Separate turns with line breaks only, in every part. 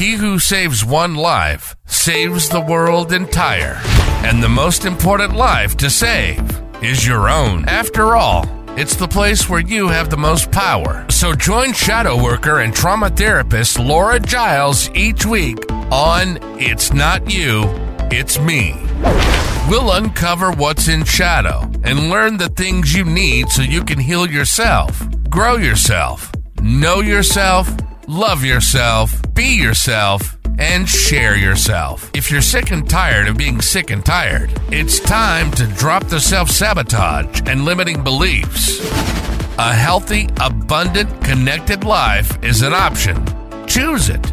He who saves one life saves the world entire. And the most important life to save is your own. After all, it's the place where you have the most power. So join shadow worker and trauma therapist Laura Giles each week on It's Not You, It's Me. We'll uncover what's in shadow and learn the things you need so you can heal yourself, grow yourself, know yourself, love yourself, be yourself, and share yourself. If you're sick and tired of being sick and tired, it's time to drop the self sabotage and limiting beliefs. A healthy, abundant, connected life is an option. Choose it.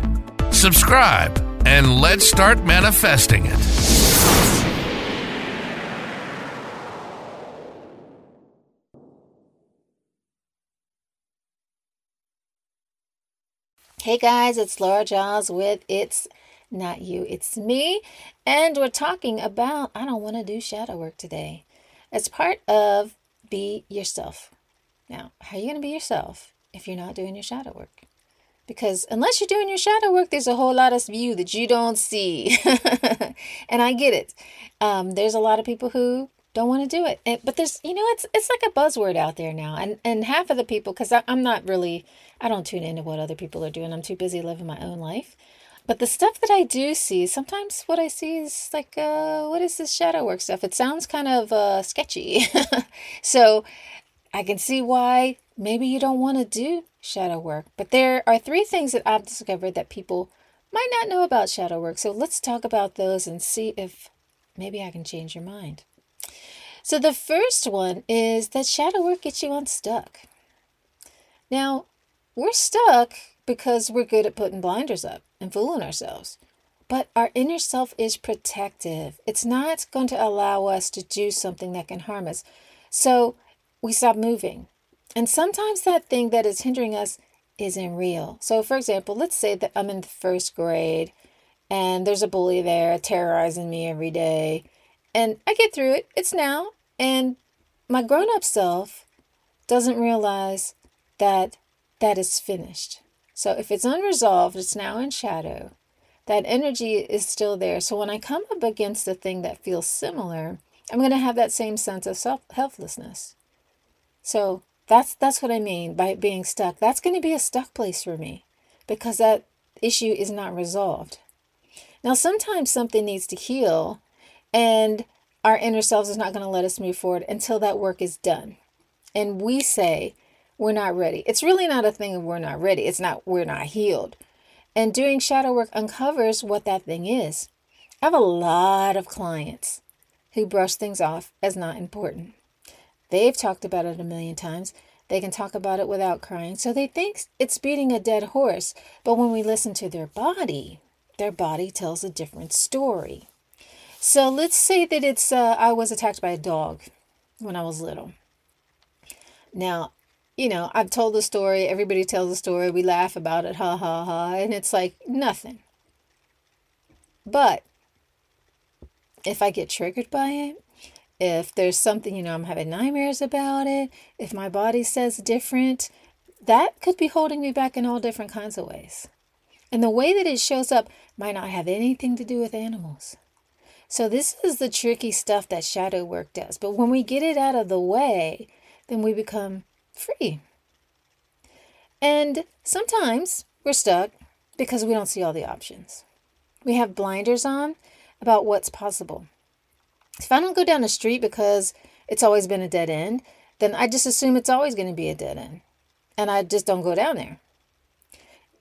Subscribe, and let's start manifesting it.
Hey guys, it's Laura Giles with It's Not You, It's Me. And we're talking about I don't want to do shadow work today. As part of Be Yourself. Now, how are you going to be yourself if you're not doing your shadow work? Because unless you're doing your shadow work, there's a whole lot of you that you don't see. and I get it. Um, there's a lot of people who don't want to do it. And, but there's, you know, it's it's like a buzzword out there now. And and half of the people, because I'm not really, I don't tune into what other people are doing. I'm too busy living my own life. But the stuff that I do see, sometimes what I see is like, uh, what is this shadow work stuff? It sounds kind of uh, sketchy. so I can see why maybe you don't want to do shadow work. But there are three things that I've discovered that people might not know about shadow work. So let's talk about those and see if maybe I can change your mind. So the first one is that shadow work gets you unstuck. Now, we're stuck because we're good at putting blinders up and fooling ourselves. But our inner self is protective. It's not going to allow us to do something that can harm us. So we stop moving. And sometimes that thing that is hindering us isn't real. So, for example, let's say that I'm in the first grade and there's a bully there terrorizing me every day. And I get through it. It's now. And my grown up self doesn't realize that that is finished. So if it's unresolved, it's now in shadow. That energy is still there. So when I come up against a thing that feels similar, I'm going to have that same sense of self helplessness. So that's that's what I mean by being stuck. That's going to be a stuck place for me because that issue is not resolved. Now sometimes something needs to heal and our inner selves is not going to let us move forward until that work is done. And we say, we're not ready. It's really not a thing of we're not ready. It's not we're not healed. And doing shadow work uncovers what that thing is. I have a lot of clients who brush things off as not important. They've talked about it a million times. They can talk about it without crying. So they think it's beating a dead horse. But when we listen to their body, their body tells a different story. So let's say that it's uh, I was attacked by a dog when I was little. Now, you know, I've told the story, everybody tells the story, we laugh about it, ha ha ha, and it's like nothing. But if I get triggered by it, if there's something, you know, I'm having nightmares about it, if my body says different, that could be holding me back in all different kinds of ways. And the way that it shows up might not have anything to do with animals. So, this is the tricky stuff that shadow work does. But when we get it out of the way, then we become free. And sometimes we're stuck because we don't see all the options. We have blinders on about what's possible. If I don't go down the street because it's always been a dead end, then I just assume it's always going to be a dead end. And I just don't go down there.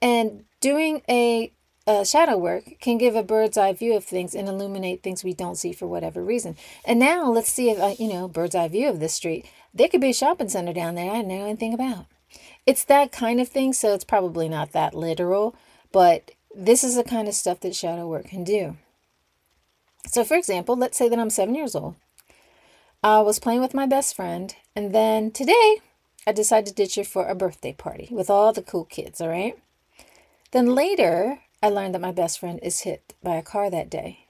And doing a uh, shadow work can give a bird's eye view of things and illuminate things we don't see for whatever reason. And now let's see if, uh, you know, bird's eye view of this street. There could be a shopping center down there I didn't know anything about. It's that kind of thing, so it's probably not that literal, but this is the kind of stuff that shadow work can do. So, for example, let's say that I'm seven years old. I was playing with my best friend, and then today I decided to ditch her for a birthday party with all the cool kids, all right? Then later, I learned that my best friend is hit by a car that day.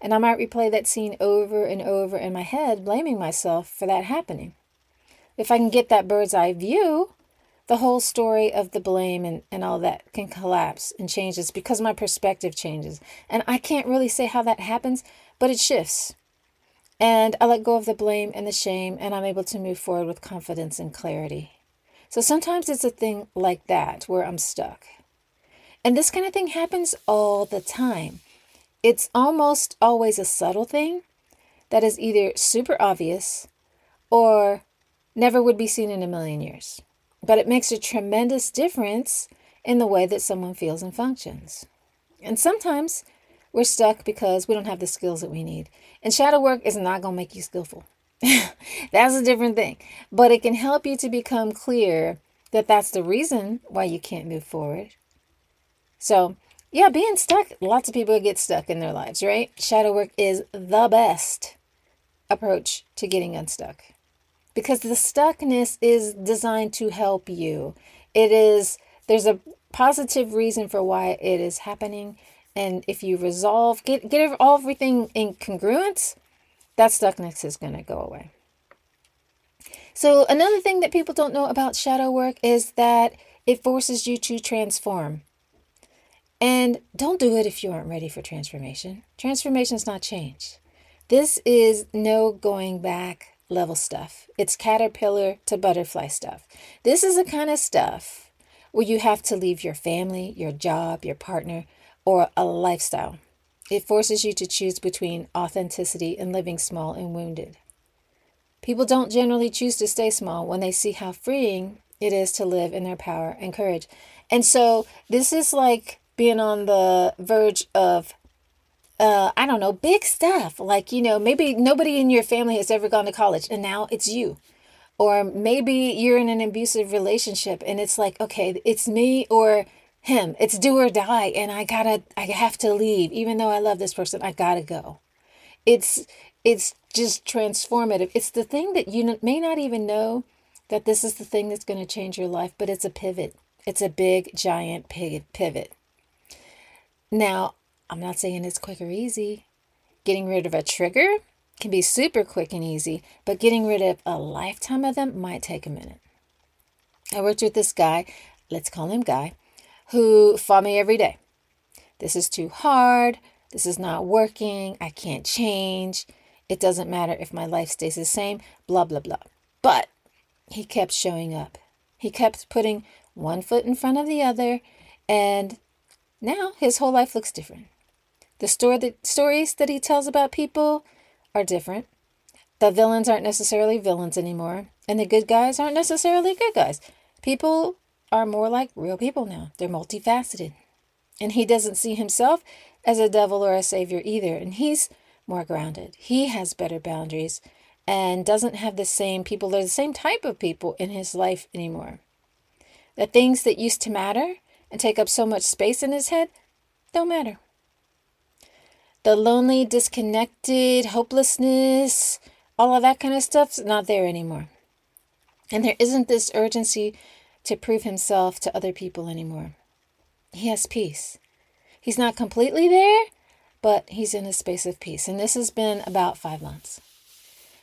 And I might replay that scene over and over in my head, blaming myself for that happening. If I can get that bird's eye view, the whole story of the blame and, and all that can collapse and changes because my perspective changes. And I can't really say how that happens, but it shifts. And I let go of the blame and the shame, and I'm able to move forward with confidence and clarity. So sometimes it's a thing like that where I'm stuck. And this kind of thing happens all the time. It's almost always a subtle thing that is either super obvious or never would be seen in a million years. But it makes a tremendous difference in the way that someone feels and functions. And sometimes we're stuck because we don't have the skills that we need. And shadow work is not going to make you skillful. that's a different thing. But it can help you to become clear that that's the reason why you can't move forward. So, yeah, being stuck, lots of people get stuck in their lives, right? Shadow work is the best approach to getting unstuck because the stuckness is designed to help you. It is, there's a positive reason for why it is happening. And if you resolve, get, get everything in congruence, that stuckness is going to go away. So, another thing that people don't know about shadow work is that it forces you to transform. And don't do it if you aren't ready for transformation. Transformation is not change. This is no going back level stuff. It's caterpillar to butterfly stuff. This is the kind of stuff where you have to leave your family, your job, your partner, or a lifestyle. It forces you to choose between authenticity and living small and wounded. People don't generally choose to stay small when they see how freeing it is to live in their power and courage. And so this is like being on the verge of uh, I don't know, big stuff. Like, you know, maybe nobody in your family has ever gone to college and now it's you. Or maybe you're in an abusive relationship and it's like, okay, it's me or him. It's do or die and I gotta I have to leave. Even though I love this person, I gotta go. It's it's just transformative. It's the thing that you may not even know that this is the thing that's to change your life, but it's a pivot. It's a big giant pivot. Now, I'm not saying it's quick or easy. Getting rid of a trigger can be super quick and easy, but getting rid of a lifetime of them might take a minute. I worked with this guy, let's call him Guy, who fought me every day. This is too hard. This is not working. I can't change. It doesn't matter if my life stays the same, blah, blah, blah. But he kept showing up. He kept putting one foot in front of the other, and now his whole life looks different. The story that, stories that he tells about people are different. The villains aren't necessarily villains anymore, and the good guys aren't necessarily good guys. People are more like real people now. They're multifaceted. And he doesn't see himself as a devil or a savior either, and he's more grounded. He has better boundaries and doesn't have the same people or the same type of people in his life anymore. The things that used to matter and take up so much space in his head don't matter. The lonely, disconnected, hopelessness, all of that kind of stuff's not there anymore. And there isn't this urgency to prove himself to other people anymore. He has peace. He's not completely there, but he's in a space of peace. And this has been about five months.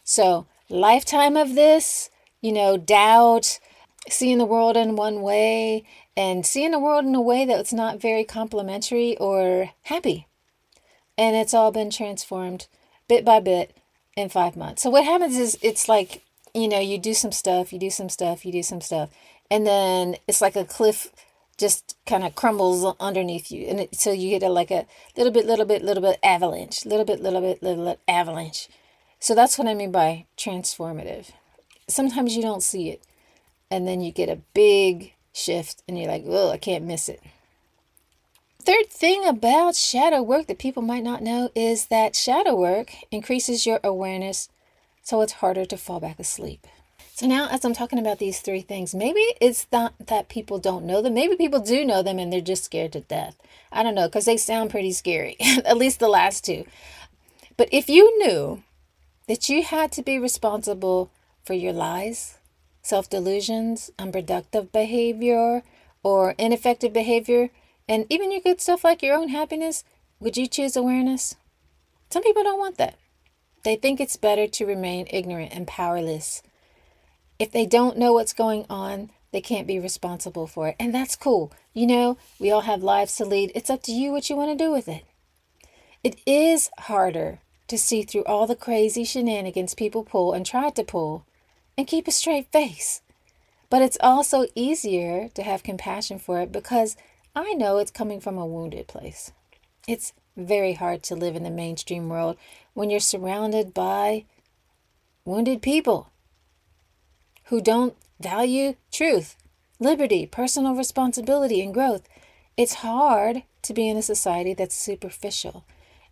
So, lifetime of this, you know, doubt, seeing the world in one way, and seeing the world in a way that's not very complimentary or happy and it's all been transformed bit by bit in five months. So what happens is it's like, you know, you do some stuff, you do some stuff, you do some stuff, and then it's like a cliff just kind of crumbles underneath you. And it, so you get a, like a little bit, little bit, little bit avalanche, little bit, little bit, little bit avalanche. So that's what I mean by transformative. Sometimes you don't see it. And then you get a big shift and you're like, oh, I can't miss it third thing about shadow work that people might not know is that shadow work increases your awareness so it's harder to fall back asleep. So now as I'm talking about these three things, maybe it's not that people don't know them. Maybe people do know them and they're just scared to death. I don't know because they sound pretty scary, at least the last two. But if you knew that you had to be responsible for your lies, self delusions, unproductive behavior, or ineffective behavior, and even your good stuff like your own happiness, would you choose awareness? Some people don't want that. They think it's better to remain ignorant and powerless. If they don't know what's going on, they can't be responsible for it. And that's cool. You know, we all have lives to lead. It's up to you what you want to do with it. It is harder to see through all the crazy shenanigans people pull and try to pull and keep a straight face. But it's also easier to have compassion for it because I know it's coming from a wounded place. It's very hard to live in the mainstream world when you're surrounded by wounded people who don't value truth, liberty, personal responsibility, and growth. It's hard to be in a society that's superficial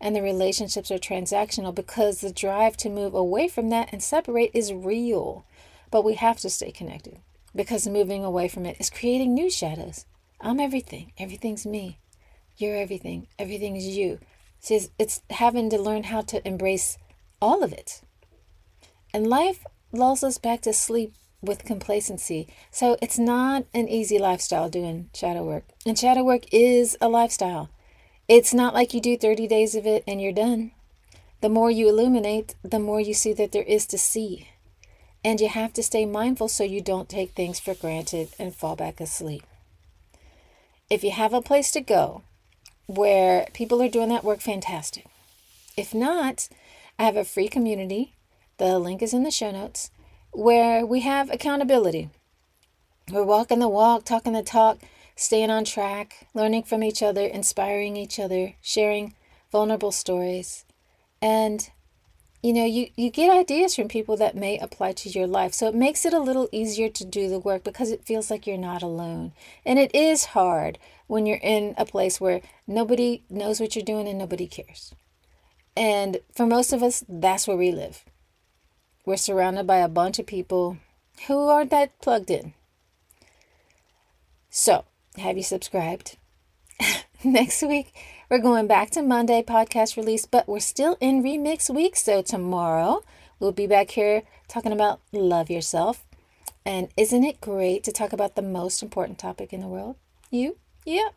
and the relationships are transactional because the drive to move away from that and separate is real. But we have to stay connected because moving away from it is creating new shadows. I'm everything, everything's me. You're everything, Everything's you. See, it's having to learn how to embrace all of it. And life lulls us back to sleep with complacency. So it's not an easy lifestyle doing shadow work. And shadow work is a lifestyle. It's not like you do 30 days of it and you're done. The more you illuminate, the more you see that there is to see. And you have to stay mindful so you don't take things for granted and fall back asleep. If you have a place to go where people are doing that work, fantastic. If not, I have a free community. The link is in the show notes where we have accountability. We're walking the walk, talking the talk, staying on track, learning from each other, inspiring each other, sharing vulnerable stories. And you know, you, you get ideas from people that may apply to your life. So it makes it a little easier to do the work because it feels like you're not alone. And it is hard when you're in a place where nobody knows what you're doing and nobody cares. And for most of us, that's where we live. We're surrounded by a bunch of people who aren't that plugged in. So, have you subscribed? Next week, we're going back to Monday podcast release, but we're still in remix week. So, tomorrow, we'll be back here talking about love yourself. And isn't it great to talk about the most important topic in the world? You? Yeah.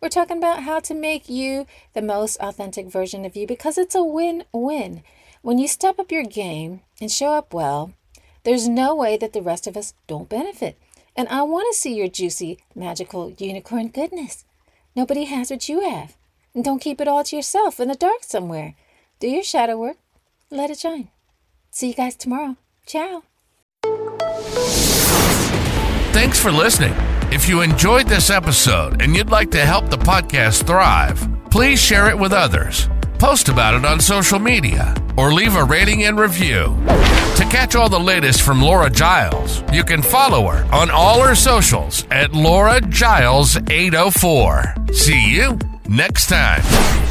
We're talking about how to make you the most authentic version of you because it's a win win. When you step up your game and show up well, there's no way that the rest of us don't benefit. And I want to see your juicy, magical unicorn goodness. Nobody has what you have. And don't keep it all to yourself in the dark somewhere. Do your shadow work. Let it shine. See you guys tomorrow. Ciao.
Thanks for listening. If you enjoyed this episode and you'd like to help the podcast thrive, please share it with others post about it on social media, or leave a rating and review. To catch all the latest from Laura Giles, you can follow her on all her socials at Laura Giles 804. See you next time.